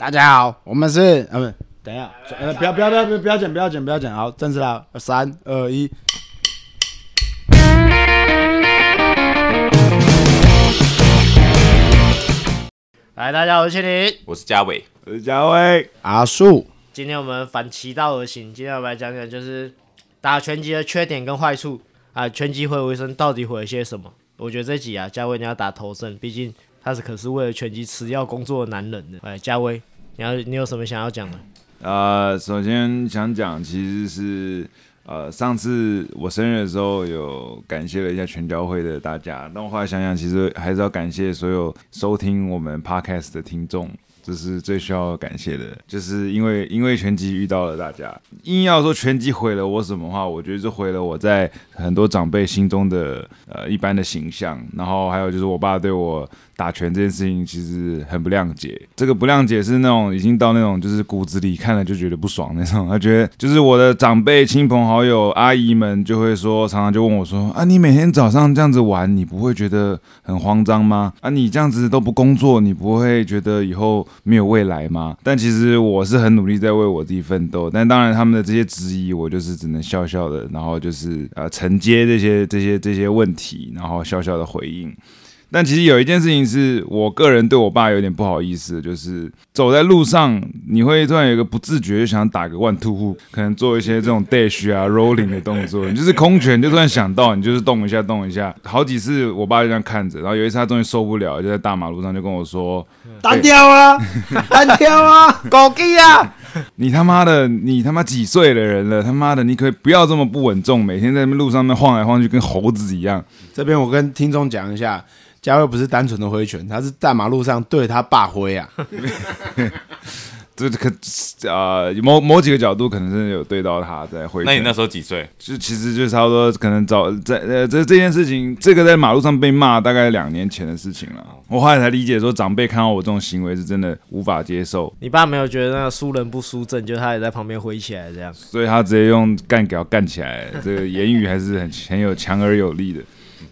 大家好，我们是呃不，等一下，呃不要不要不要不要不要剪不要剪不要剪，好，正式了，三二一。来，大家好，我是千林。我是嘉伟，我是嘉伟，阿树。今天我们反其道而行，今天我们来讲讲就是打拳击的缺点跟坏处啊，拳击毁我一生到底毁了些什么？我觉得这集啊，嘉伟你要打头阵，毕竟他是可是为了拳击吃药工作的男人呢。哎，嘉威，你要你有什么想要讲的？呃，首先想讲，其实是呃，上次我生日的时候有感谢了一下全教会的大家，但我后来想想，其实还是要感谢所有收听我们 podcast 的听众。这是最需要感谢的，就是因为因为拳击遇到了大家。硬要说拳击毁了我什么话，我觉得就毁了我在很多长辈心中的呃一般的形象。然后还有就是我爸对我打拳这件事情其实很不谅解。这个不谅解是那种已经到那种就是骨子里看了就觉得不爽那种。他觉得就是我的长辈、亲朋好友、阿姨们就会说，常常就问我说：“啊，你每天早上这样子玩，你不会觉得很慌张吗？啊，你这样子都不工作，你不会觉得以后？”没有未来吗？但其实我是很努力在为我自己奋斗。但当然，他们的这些质疑，我就是只能笑笑的，然后就是呃承接这些这些这些问题，然后笑笑的回应。但其实有一件事情是我个人对我爸有点不好意思，就是走在路上，你会突然有一个不自觉就想打个 one two，可能做一些这种 dash 啊 rolling 的动作，你就是空拳就突然想到，你就是动一下动一下，好几次我爸就这样看着，然后有一次他终于受不了，就在大马路上就跟我说：“单挑啊，单挑啊，狗鸡啊，你他妈的，你他妈几岁的人了？他妈的，你可以不要这么不稳重，每天在路上面晃来晃去，跟猴子一样。”这边我跟听众讲一下。嘉威不是单纯的挥拳，他是在马路上对他爸挥啊。这可啊，某某几个角度可能真的有对到他在挥。那你那时候几岁？就其实就差不多，可能早在呃，这这件事情，这个在马路上被骂，大概两年前的事情了。我后来才理解，说长辈看到我这种行为是真的无法接受。你爸没有觉得那个输人不输阵，就他也在旁边挥起来这样，所以他直接用干给干起来，这个言语还是很很有强而有力的。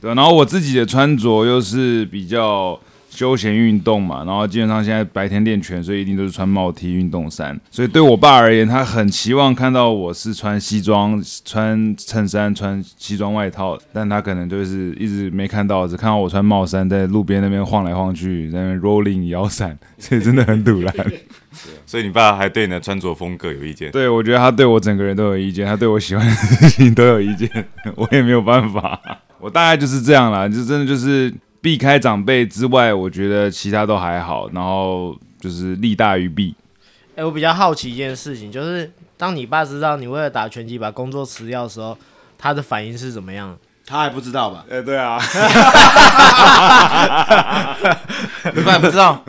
对，然后我自己的穿着又是比较休闲运动嘛，然后基本上现在白天练拳，所以一定都是穿帽 T 运动衫。所以对我爸而言，他很期望看到我是穿西装、穿衬衫、穿西装外套，但他可能就是一直没看到，只看到我穿帽衫在路边那边晃来晃去，在那边 rolling 摇伞，所以真的很堵然。所以你爸还对你的穿着风格有意见？对，我觉得他对我整个人都有意见，他对我喜欢的事情都有意见，我也没有办法。我大概就是这样啦，就真的就是避开长辈之外，我觉得其他都还好，然后就是利大于弊。哎，我比较好奇一件事情，就是当你爸知道你为了打拳击把工作辞掉的时候，他的反应是怎么样？他还不知道吧？哎，对啊，你爸不知道。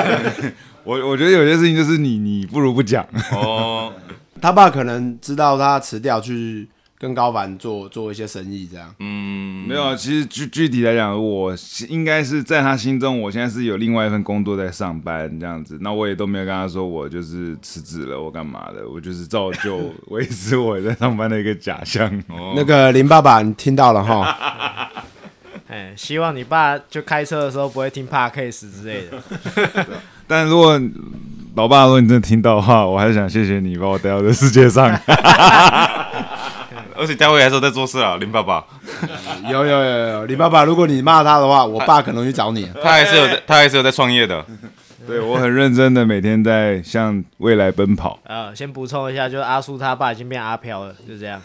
我我觉得有些事情就是你你不如不讲哦。他爸可能知道他辞掉去。跟高凡做做一些生意，这样。嗯，没有啊。其实具具体来讲，我应该是在他心中，我现在是有另外一份工作在上班这样子。那我也都没有跟他说我就是辞职了，我干嘛的？我就是照旧维持我在上班的一个假象。那个林爸爸，你听到了哈？哎，希望你爸就开车的时候不会听 podcast 之类的。但如果老爸，如果你真的听到的话，我还是想谢谢你把我带到这世界上。而且嘉伟还是在做事啊，林爸爸。有有有有，林爸爸，如果你骂他的话，我爸可能去找你。他还是有在他还是有在创业的。对我很认真的每天在向未来奔跑。呃，先补充一下，就是阿叔他爸已经变阿飘了，就这样。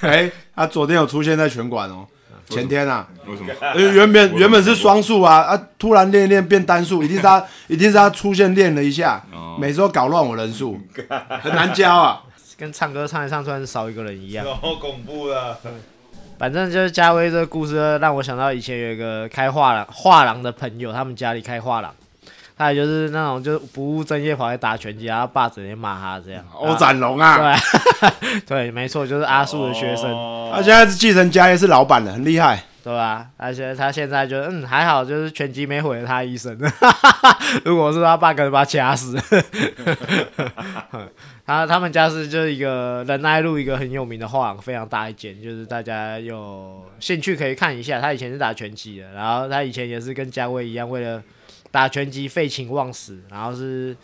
哎，他昨天有出现在拳馆哦，前天啊。为什么？原本原本是双数啊，啊，突然练练变单数，一定是他一定是他出现练了一下，每次都搞乱我人数，很难教啊。跟唱歌唱一唱，突然少一个人一样，好恐怖的。反正就是嘉威这个故事，让我想到以前有一个开画廊画廊的朋友，他们家里开画廊，他也就是那种就是不务正业跑来打拳击，然后爸整天骂他这样。欧展龙啊，对，对，没错，就是阿树的学生，他现在是继承家业，是老板了，很厉害，对吧？而且他现在就嗯还好，就是拳击没毁了他一生。如果是他爸，可能把他掐死。他他们家是就是一个仁爱路一个很有名的画廊，非常大一间，就是大家有兴趣可以看一下。他以前是打拳击的，然后他以前也是跟嘉威一样，为了打拳击废寝忘食，然后是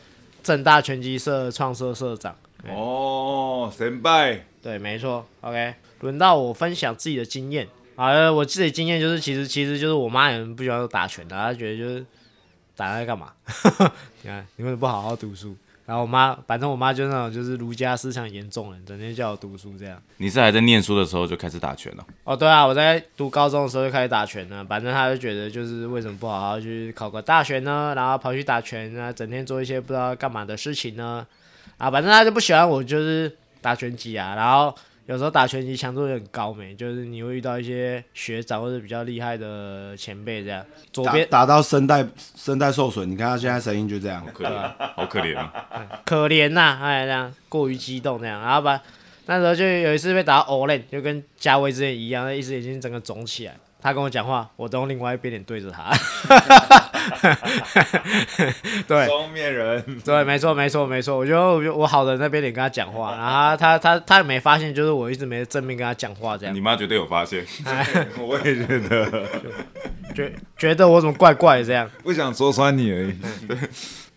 正大拳击社创社社长。哦，神拜，对，没错。OK，轮到我分享自己的经验。啊，我自己经验就是，其实其实就是我妈也不喜欢打拳的，她觉得就是打在干嘛？你看，你为什么不好好读书？然后我妈，反正我妈就那种就是儒家思想严重人，整天叫我读书这样。你是还在念书的时候就开始打拳了？哦，对啊，我在读高中的时候就开始打拳了。反正她就觉得就是为什么不好好去考个大学呢？然后跑去打拳啊，整天做一些不知道干嘛的事情呢？啊，反正她就不喜欢我就是打拳击啊，然后。有时候打拳击强度也很高，没就是你会遇到一些学长或者比较厉害的前辈这样。左边打到声带声带受损，你看他现在声音就这样，可怜，好可怜啊，可怜呐，哎这样过于激动这样，然后把那时候就有一次被打到 O 链，就跟嘉威之前一样，一只眼睛整个肿起来。他跟我讲话，我都用另外一边脸对着他。对，双面人。对，没错，没错，没错。我觉得，我我好的那边脸跟他讲话，然后他他他也没发现，就是我一直没正面跟他讲话这样。你妈绝对有发现。我也觉得，觉觉得我怎么怪怪这样？不想说穿你而已。对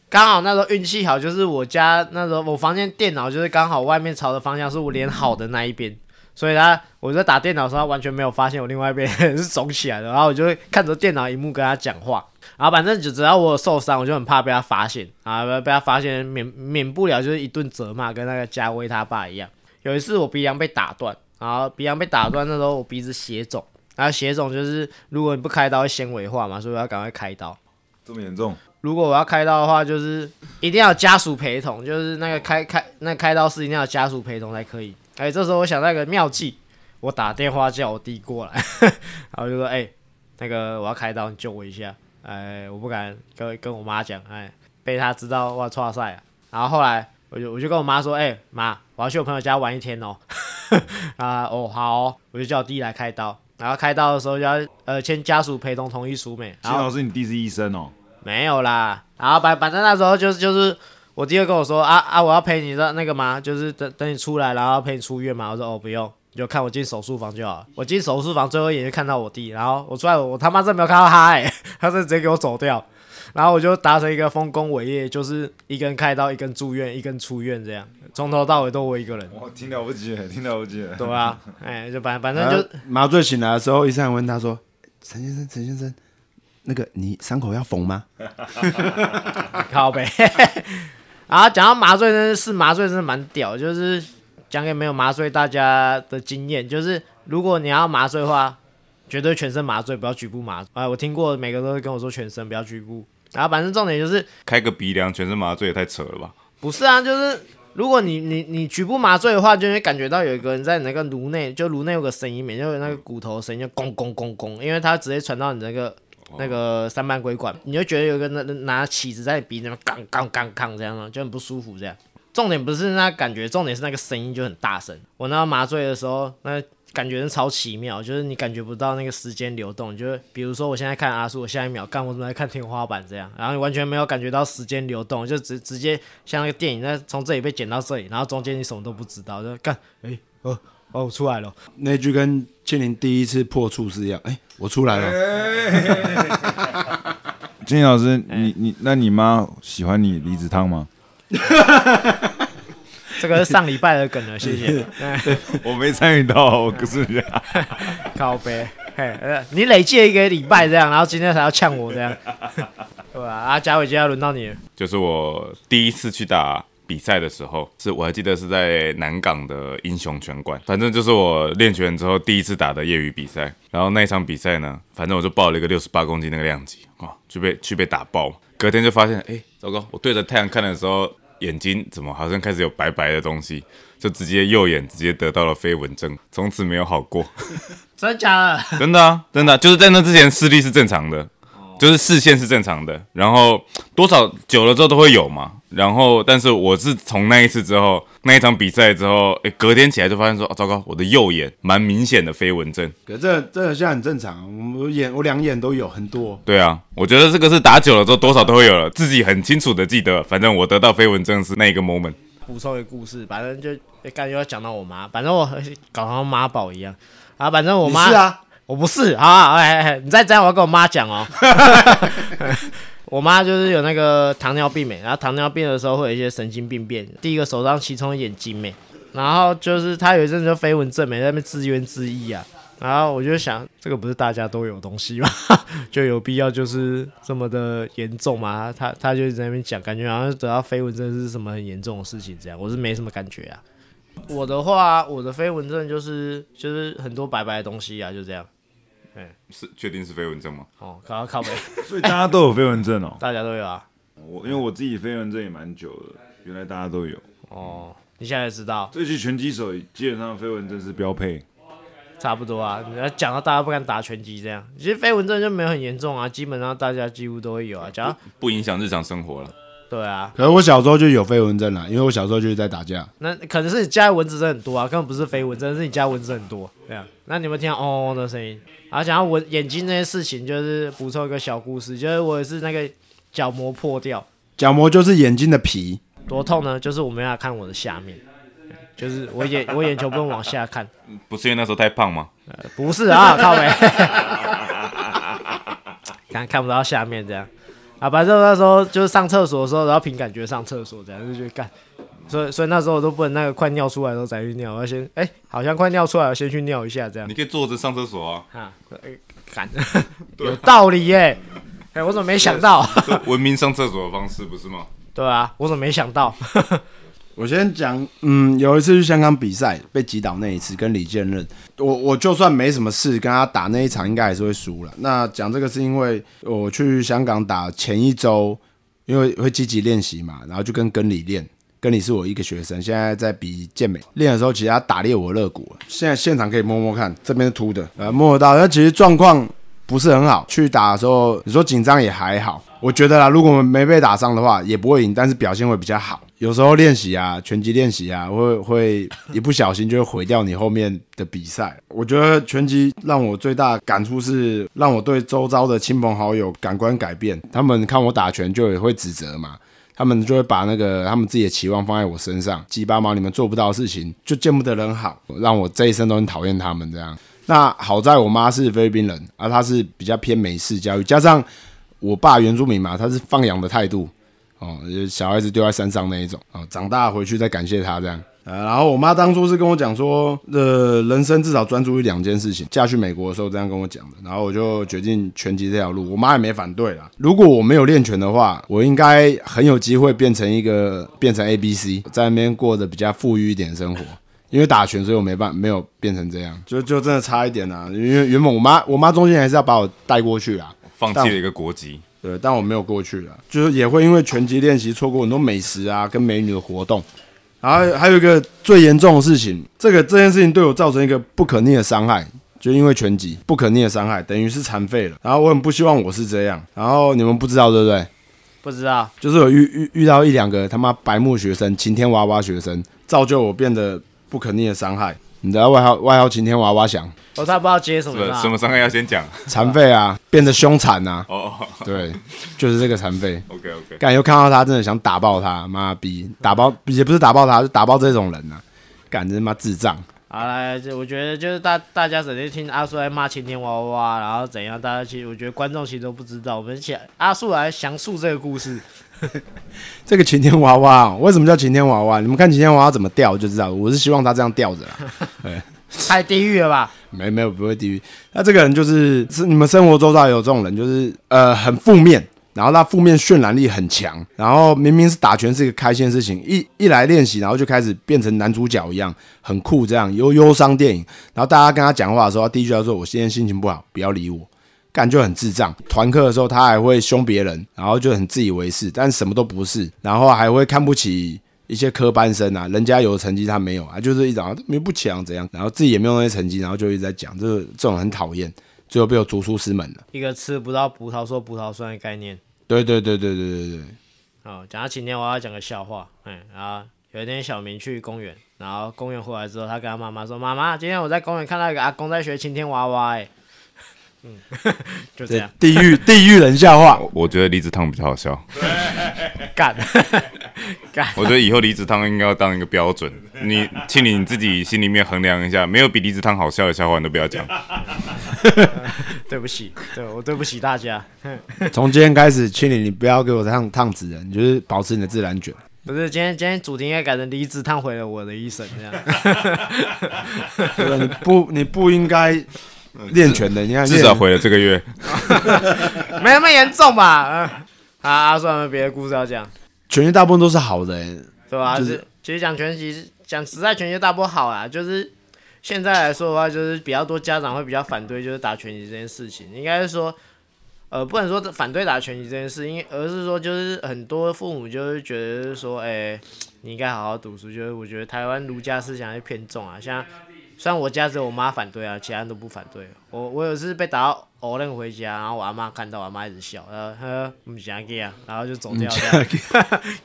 刚好那时候运气好，就是我家那时候我房间电脑就是刚好外面朝的方向是我脸好的那一边。所以他，我在打电脑的时候，他完全没有发现我另外一边是肿起来的。然后我就会看着电脑荧幕跟他讲话。然后反正就只要我受伤，我就很怕被他发现啊，被他发现免免不了就是一顿责骂，跟那个嘉威他爸一样。有一次我鼻梁被打断，然后鼻梁被打断那时候我鼻子血肿，然后血肿就是如果你不开刀会纤维化嘛，所以我要赶快开刀。这么严重？如果我要开刀的话，就是一定要家属陪同，就是那个开开那开刀室一定要家属陪同才可以。哎，这时候我想到一个妙计，我打电话叫我弟过来，然后就说：“哎，那个我要开刀，你救我一下。”哎，我不敢跟跟我妈讲，哎，被他知道哇，错赛啊！然后后来我就我就跟我妈说：“哎，妈，我要去我朋友家玩一天哦。”啊，哦好，我就叫我弟来开刀。然后开刀的时候要呃签家属陪同同意书没？幸好是你弟是医生哦。没有啦，然后反反正那时候就是就是。我弟又跟我说啊啊，我要陪你的那个吗？就是等等你出来，然后陪你出院嘛。我说哦，不用，你就看我进手术房就好。我进手术房最后一眼就看到我弟，然后我出来，我他妈真没有看到他，哎，他是直接给我走掉。然后我就达成一个丰功伟业，就是一根开刀，一根住院，一根出院，这样从头到尾都我一个人。哇，挺了不起，挺了不起。对啊，哎，就反反正就麻醉醒来的时候，医生问他说：“陈先生，陈先生，那个你伤口要缝吗？” 靠呗。然后讲到麻醉呢，是麻醉真的蛮屌，就是讲给没有麻醉大家的经验，就是如果你要麻醉的话，绝对全身麻醉，不要局部麻醉。哎，我听过每个都会跟我说全身不要局部。然后反正重点就是开个鼻梁全身麻醉也太扯了吧？不是啊，就是如果你你你局部麻醉的话，就会感觉到有一个人在你那个颅内，就颅内有个声音，每就有那个骨头声音，就咣咣咣咣，因为它直接传到你那个。那个三班鬼管，你就觉得有个拿拿起子在鼻子那杠杠杠杠这样就很不舒服。这样，重点不是那感觉，重点是那个声音就很大声。我那麻醉的时候，那感觉是超奇妙，就是你感觉不到那个时间流动。就是比如说我现在看阿叔，我下一秒干，我怎么在看天花板这样，然后你完全没有感觉到时间流动，就直直接像那个电影，那从这里被剪到这里，然后中间你什么都不知道，就干，哎，哦哦，我出来了。那句跟庆林第一次破处是一样，哎。我出来了，金老师，你你那你妈喜欢你离子烫吗？这个是上礼拜的梗了，谢谢。我没参与到，我告诉你，靠背，嘿，你累计了一个礼拜这样，然后今天才要呛我这样，对吧？啊，嘉伟，接下来轮到你，就是我第一次去打。比赛的时候，是我还记得是在南港的英雄拳馆，反正就是我练拳之后第一次打的业余比赛。然后那一场比赛呢，反正我就报了一个六十八公斤那个量级，哇，就被去被打爆。隔天就发现，哎，糟糕！我对着太阳看的时候，眼睛怎么好像开始有白白的东西，就直接右眼直接得到了飞蚊症，从此没有好过。真的假的？真的啊，真的，就是在那之前视力是正常的。就是视线是正常的，然后多少久了之后都会有嘛。然后，但是我是从那一次之后，那一场比赛之后，哎，隔天起来就发现说，糟糕，我的右眼蛮明显的飞蚊症。可这这现在很正常，我眼我两眼都有很多。对啊，我觉得这个是打久了之后多少都会有了，自己很清楚的记得，反正我得到飞蚊症是那一个 moment。补充一个故事，反正就感觉要讲到我妈，反正我搞像妈宝一样啊，反正我妈是啊。我不是啊，哎哎，你再这样，我要跟我妈讲哦。我妈就是有那个糖尿病没，然后糖尿病的时候会有一些神经病变。第一个手上其中眼睛没，然后就是她有一阵就飞蚊症没，在那边自怨自艾啊。然后我就想，这个不是大家都有东西吗？就有必要就是这么的严重吗？他他就在那边讲，感觉好像得到飞蚊症是什么很严重的事情，这样我是没什么感觉啊。我的话，我的飞蚊症就是就是很多白白的东西啊，就这样。是确定是飞蚊症吗？哦，靠靠背，所以大家都有飞蚊症哦。大家都有啊。我因为我自己飞蚊症也蛮久了，原来大家都有。哦，你现在知道，这期拳击手基本上飞蚊症是标配。差不多啊。你要讲到大家不敢打拳击这样，其实飞蚊症就没有很严重啊，基本上大家几乎都会有啊。只要不影响日常生活了。对啊，可是我小时候就有飞蚊症了，因为我小时候就是在打架。那可能是你家蚊子真的很多啊，根本不是飞蚊症，是你家蚊子很多。对啊，那你们听到嗡嗡的声音，然后讲到蚊眼睛这件事情，就是补充一个小故事，就是我也是那个角膜破掉，角膜就是眼睛的皮，多痛呢？就是我没办法看我的下面，就是我眼我眼球不能往下看，不是因为那时候太胖吗？呃不是啊，靠北，看看不到下面这样啊，反正那时候就是上厕所的时候，然后凭感觉上厕所这样，就觉得干，所以所以那时候我都不能那个快尿出来的时候再去尿，我要先哎、好像快尿出来了，先去尿一下这样你可以坐着上厕所啊，啊，哎干，有道理耶，哎、我怎么没想到？文明上厕所的方式不是吗？对啊，我怎么没想到？我先讲，嗯，有一次去香港比赛被击倒那一次，跟李健任，我我就算没什么事，跟他打那一场应该还是会输了。那讲这个是因为我去香港打前一周，因为会积极练习嘛，然后就跟跟李练，跟李是我一个学生，现在在比健美练的时候，其实他打裂我肋骨了，现在现场可以摸摸看，这边是凸的，呃，摸得到，但其实状况不是很好。去打的时候，你说紧张也还好，我觉得啦，如果我们没被打伤的话，也不会赢，但是表现会比较好。有时候练习啊，拳击练习啊，会会一不小心就会毁掉你后面的比赛。我觉得拳击让我最大感触是，让我对周遭的亲朋好友感官改变。他们看我打拳就也会指责嘛，他们就会把那个他们自己的期望放在我身上，鸡巴毛你们做不到的事情就见不得人好，让我这一生都很讨厌他们这样。那好在我妈是菲律宾人，而、她是比较偏美式教育，加上我爸原住民嘛，他是放养的态度，哦，就小孩子丢在山上那一种，哦，长大回去再感谢他这样。呃，然后我妈当初是跟我讲说，呃，人生至少专注于两件事情。嫁去美国的时候这样跟我讲的，然后我就决定拳击这条路。我妈也没反对啦。如果我没有练拳的话，我应该很有机会变成一个变成 A B C，在那边过得比较富裕一点的生活。因为打拳，所以我没办没有变成这样，就就真的差一点啦。因为原本我妈我妈中间还是要把我带过去啊，放弃了一个国籍，对，但我没有过去了，就是也会因为拳击练习错过很多美食啊跟美女的活动，然后还有一个最严重的事情，这个这件事情对我造成一个不可逆的伤害，就因为拳击不可逆的伤害，等于是残废了。然后我很不希望我是这样，然后你们不知道对不对？不知道，就是有遇遇遇到一两个他妈白目学生、晴天娃娃学生，造就我变得不可逆的伤害。你的外号外号晴天娃娃响，我差不知道接什么什么啦什么伤害要先讲？残废啊，变得凶残啊，哦对，就是这个残废。，OK OK，感又看到他，真的想打爆他，妈逼，打爆也不是打爆他，是打爆这种人呐、啊，干真他妈智障。好来，这我觉得就是大大家整天听阿树在骂晴天娃娃，然后怎样，大家其实我觉得观众其实都不知道。我们请阿树来详述这个故事。这个晴天娃娃、哦、为什么叫晴天娃娃？你们看晴天娃娃怎么吊就知道。我是希望他这样吊着啦，太地狱了吧？没没有不会地狱。那这个人就是是你们生活周遭有这种人，就是呃很负面，然后他负面渲染力很强，然后明明是打拳是一个开心的事情，一一来练习，然后就开始变成男主角一样，很酷这样，忧忧伤电影。然后大家跟他讲话的时候，他第一句要说：“我今天心情不好，不要理我。”干就很智障。团课的时候，他还会凶别人，然后就很自以为是，但什么都不是，然后还会看不起一些科班生啊，人家有成绩他没有啊，就是一种啊没不强怎样，然后自己也没有那些成绩，然后就一直在讲，这个这种很讨厌，最后被我逐出师门了。一个吃不到葡萄说葡萄酸的概念。对对对对对对对，好，讲到晴天，我要讲个笑话。嗯，然后有一天小明去公园，然后公园回来之后，他跟他妈妈说：“妈妈，今天我在公园看到一个阿公在学晴天娃娃。”哎，嗯，就这这样地狱 地狱人笑话。我我觉得离子烫比较好笑，干干。我觉得以后离子烫应该要当一个标准。你，请你自己心里面衡量一下，没有比离子烫好笑的笑话你都不要讲。对不起，对我对不起大家。从今天开始，请你你不要给我烫烫纸人，你就是保持你的自然卷。不是，今天今天主题应该改成离子烫毁了我的一生，这样。对吧？你不你不应该练拳的，你看至少毁了这个月。没那么严重吧？嗯，啊啊，算了，别的故事要讲，拳击大部分都是好的、欸，对吧？其实讲拳击，讲实在拳击大波好啊，就是现在来说的话，就是比较多家长会比较反对，就是打拳击这件事情，应该是说。呃，不能说反对打拳击这件事，因为而是说，就是很多父母就是觉得说，哎、你应该好好读书。就是我觉得台湾儒家思想会偏重啊，像虽然我家只有我妈反对啊，其他人都不反对。我我有次被打到偶认回家，然后我阿妈看到，我阿妈一直笑，呃呵，不想给啊，然后就走掉了。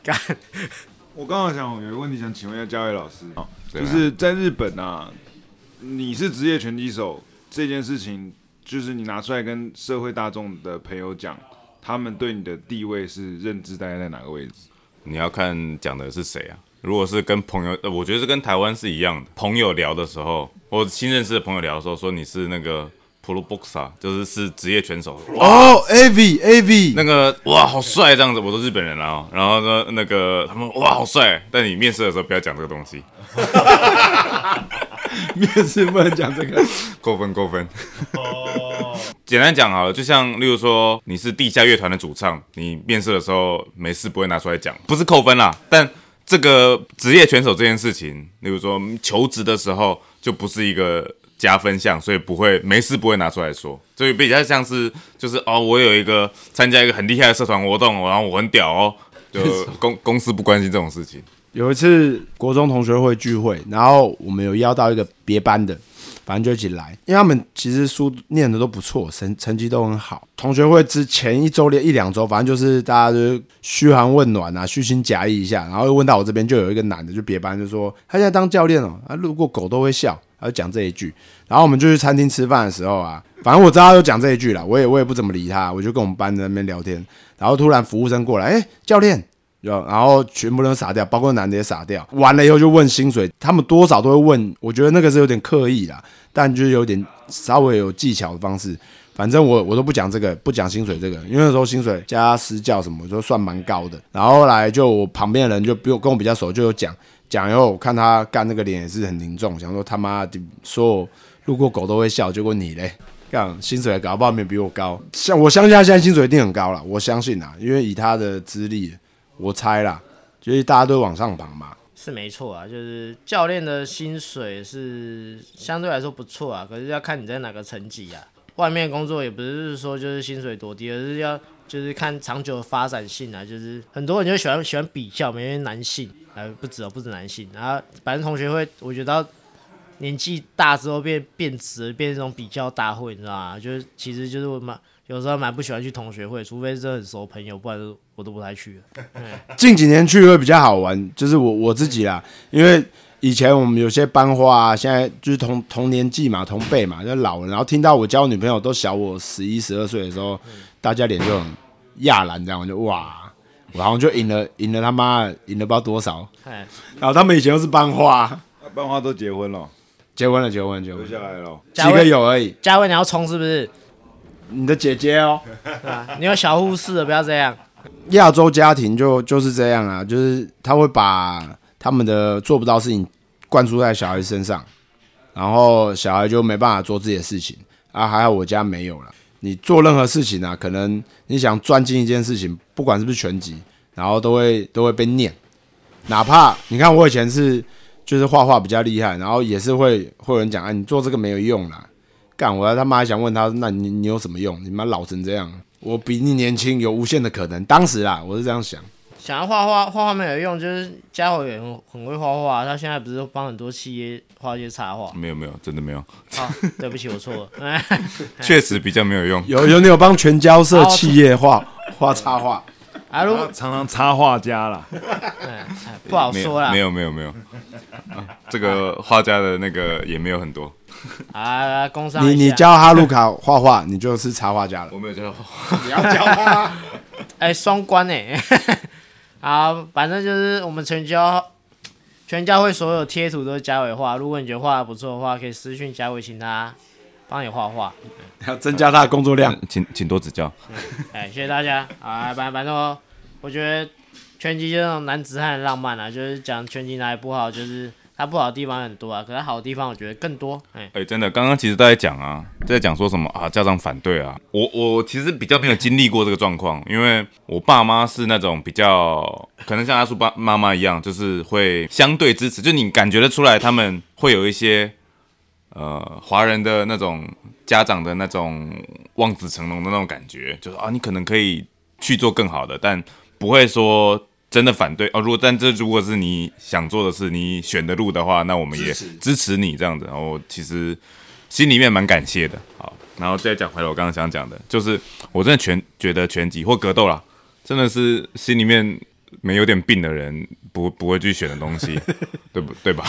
干，我刚刚想有一个问题想请问一下嘉伟老师，啊就是在日本啊，你是职业拳击手这件事情，就是你拿出来跟社会大众的朋友讲，他们对你的地位是认知大概在哪个位置？你要看讲的是谁啊？如果是跟朋友，呃，我觉得是跟台湾是一样的。朋友聊的时候，我新认识的朋友聊的时候，说你是那个 pro boxer，就是是职业拳手，哦，A V A V，那个哇好帅这样子，我说日本人啦哦。然后呢，那个他们哇好帅，但你面试的时候不要讲这个东西，面试不能讲这个。扣 分扣分。哦简单讲好了，就像例如说你是地下乐团的主唱，你面试的时候没事不会拿出来讲，不是扣分啦，但这个职业选手这件事情，例如说求职的时候就不是一个加分项，所以不会没事不会拿出来说，所以比较像是就是哦，我有一个参加一个很厉害的社团活动，然后我很屌哦，就公公司不关心这种事情。有一次国中同学会聚会，然后我们有邀到一个别班的，反正就一起来，因为他们其实书念的都不错，成成绩都很好。同学会之前一周连一两周，反正就是大家就嘘寒问暖啊，虚情假意一下，然后又问到我这边，就有一个男的，就别班就说他现在当教练哦，他路过狗都会笑，他就讲这一句。然后我们就去餐厅吃饭的时候啊，反正我知道他有讲这一句了，我也我也不怎么理他，我就跟我们班的那边聊天，然后突然服务生过来，哎，教练。有，然后全部人都傻掉，包括男的也傻掉。完了以后就问薪水，他们多少都会问。我觉得那个是有点刻意啦，但就是有点稍微有技巧的方式。反正我我都不讲这个，不讲薪水这个，因为那时候薪水加私教什么，就算蛮高的。然后后来就我旁边的人就比我跟我比较熟，就有讲讲以后，我看他干那个脸也是很凝重，想说他妈的，说我路过狗都会笑，结果你嘞。干薪水搞不好没比我高，像我相信他现在薪水一定很高了，我相信啊，因为以他的资历，我猜啦，就是大家都往上爬嘛。是没错啊，就是教练的薪水是相对来说不错啊，可是要看你在哪个层级啊。外面工作也不是说就是薪水多低，而是要就是看长久的发展性啊。就是很多人就喜欢喜欢比较，因为男性，呃，不止哦，不止男性。然后反正同学会，我觉得年纪大之后变变直，变这种比较大会，你知道吗？就是其实就是我蛮有时候蛮不喜欢去同学会，除非是很熟朋友，不然就我都不太去了。近几年去会比较好玩，就是我我自己啦，因为以前我们有些班花啊，现在就是同同年纪嘛，同辈嘛，就老了，然后听到我交女朋友都小我十一十二岁的时候，大家脸就很亚然，这样我就哇，我好像就赢了赢了他妈的赢了不知道多少，哎，然后他们以前都是班花，啊班花都结婚了，结婚了结婚了结婚下来了。几个有而已，嘉威你要冲是不是？你的姐姐哦。啊，你有小护士的，不要这样。亚洲家庭就就是这样啊，就是他会把他们的做不到事情灌输在小孩身上，然后小孩就没办法做自己的事情啊。还好我家没有了。你做任何事情啊，可能你想钻进一件事情，不管是不是全集，然后都会都会被念。哪怕你看我以前是就是画画比较厉害，然后也是会会有人讲，哎，你做这个没有用啦。干，我他妈还想问他，那你你有什么用？你妈老成这样，我比你年轻，有无限的可能。当时啦，我是这样想。想要画画，画画没有用，就是家伟也很很会画画，他现在不是帮很多企业画一些插画。没有没有，真的没有，好，对不起，我错了。哎，确实比较没有用。有有你有帮全交社企业画画插画，啊，如果常常插画家啦，哎哎不好说啦。没，有没有没有，啊这个画家的那个也没有很多，啊，工商你你教哈鲁卡画画，你就是插画家了。我没有教。你要教他，哎，双关哎，好，反正就是我们全教全教会所有贴图都是嘉伟画，如果你觉得画的不错的话，可以私信嘉伟，请他帮你画画。要增加他的工作量。请请多指教。哎，谢谢大家啊！反反正我我觉得拳击就是那种男子汉的浪漫啊，就是讲拳击哪里不好，就是它不好的地方很多啊，可是好的地方我觉得更多。哎，哎、真的，刚刚其实都在讲啊，在讲说什么啊，家长反对啊。我我其实比较没有经历过这个状况，因为我爸妈是那种比较可能像阿叔爸妈妈一样，就是会相对支持，就你感觉得出来他们会有一些呃华人的那种家长的那种望子成龙的那种感觉，就是啊，你可能可以去做更好的，但不会说。真的反对哦！如果但这如果是你想做的事，你选的路的话，那我们也支持你这样子。然后其实心里面蛮感谢的。好，然后再讲回来，我刚刚想讲的，就是我真的全觉得拳击或格斗啦，真的是心里面没有点病的人不不会去选的东西，对不对吧？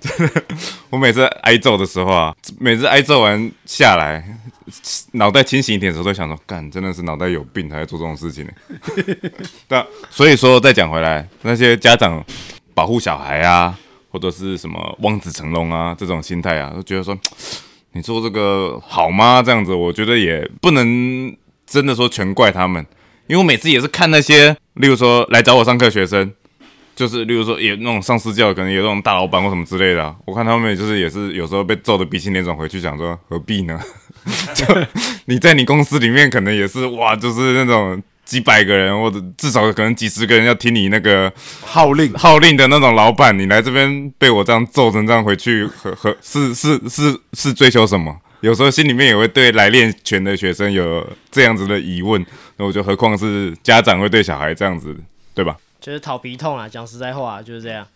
真的，我每次挨揍的时候啊，每次挨揍完下来，脑袋清醒一点的时候，都想说，干，真的是脑袋有病才会做这种事情呢。对啊，所以说再讲回来，那些家长保护小孩啊，或者是什么望子成龙啊这种心态啊，都觉得说你做这个好吗？这样子，我觉得也不能真的说全怪他们，因为我每次也是看那些，例如说来找我上课学生，就是例如说有那种上私教，可能有那种大老板或什么之类的啊、我看他们就是也是有时候被揍的鼻青脸肿，回去想说何必呢？就你在你公司里面可能也是哇，就是那种几百个人或者至少可能几十个人要听你那个号令号令的那种老板，你来这边被我这样揍成这样回去，和和是是是是追求什么？有时候心里面也会对来练拳的学生有这样子的疑问，那我就何况是家长会对小孩这样子，对吧？就是讨皮痛啊，讲实在话、就是这样。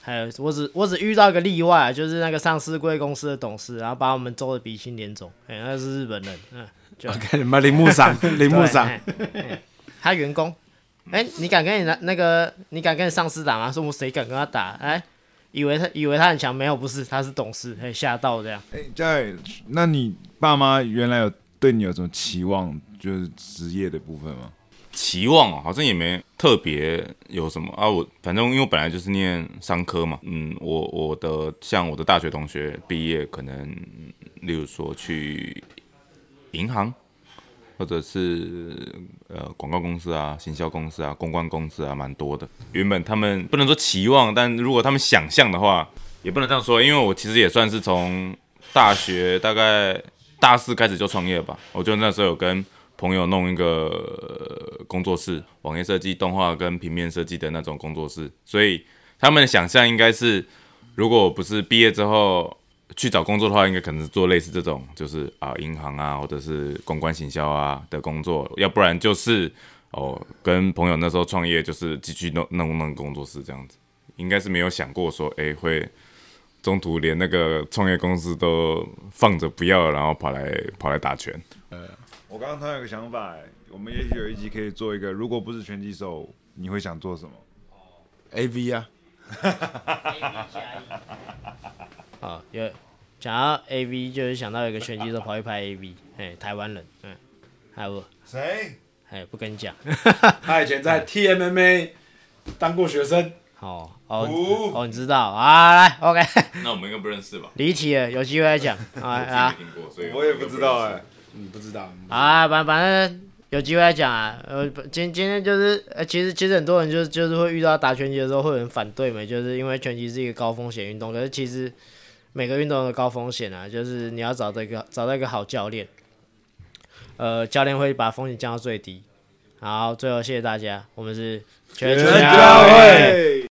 还有，我只我只遇到一个例外、啊，就是那个上市贵公司的董事，然后把我们揍的鼻青脸肿。哎、那是日本人，嗯，就看你们铃木赏，铃木赏，对哎哎他员工，哎、你敢跟你那那个，你敢跟你上司打吗？说我谁敢跟他打？哎，以为他以为他很强，没有，不是，他是懂事，哎，吓到这样。哎，嘉伟，那你爸妈原来有对你有什么期望，就是职业的部分吗？期望哦，好像也没特别有什么啊。我反正因为我本来就是念商科嘛，嗯，我我的像我的大学同学毕业，可能嗯例如说去银行，或者是呃广告公司啊、行销公司啊、公关公司啊，蛮多的。原本他们不能说期望，但如果他们想象的话，也不能这样说，因为我其实也算是从大学大概大四开始就创业吧，我就那时候有跟朋友弄一个工作室，网页设计、动画跟平面设计的那种工作室，所以他们的想象应该是，如果不是毕业之后去找工作的话，应该可能是做类似这种，就是啊银行啊，或者是公关行销啊的工作，要不然就是哦跟朋友那时候创业，就是继续弄弄弄工作室这样子，应该是没有想过说，哎、会中途连那个创业公司都放着不要，然后跑来跑来打拳。呃我刚刚突然有个想法，哎我们也许有一集可以做一个，如果不是拳击手，你会想做什么？A V 啊，啊，有讲到 A V，就是想到有个拳击手跑去拍 A V，哎，台湾人，嗯，还有，谁？哎，不跟你讲，他以前在 T M M A 当过学生，哦哦哦，你知道啊？来，OK，那我们应该不认识吧？离题了，有机会再讲 啊啊我也不知道哎、你不知道？啊，反反正有机会再讲啊。呃，今今天就是，呃，其实其实很多人就是就是会遇到打拳击的时候会有人反对嘛，就是因为拳击是一个高风险运动，可是其实每个运动都高风险啊，就是你要找到一个找到一个好教练，呃，教练会把风险降到最低。好，最后谢谢大家，我们是拳拳教教会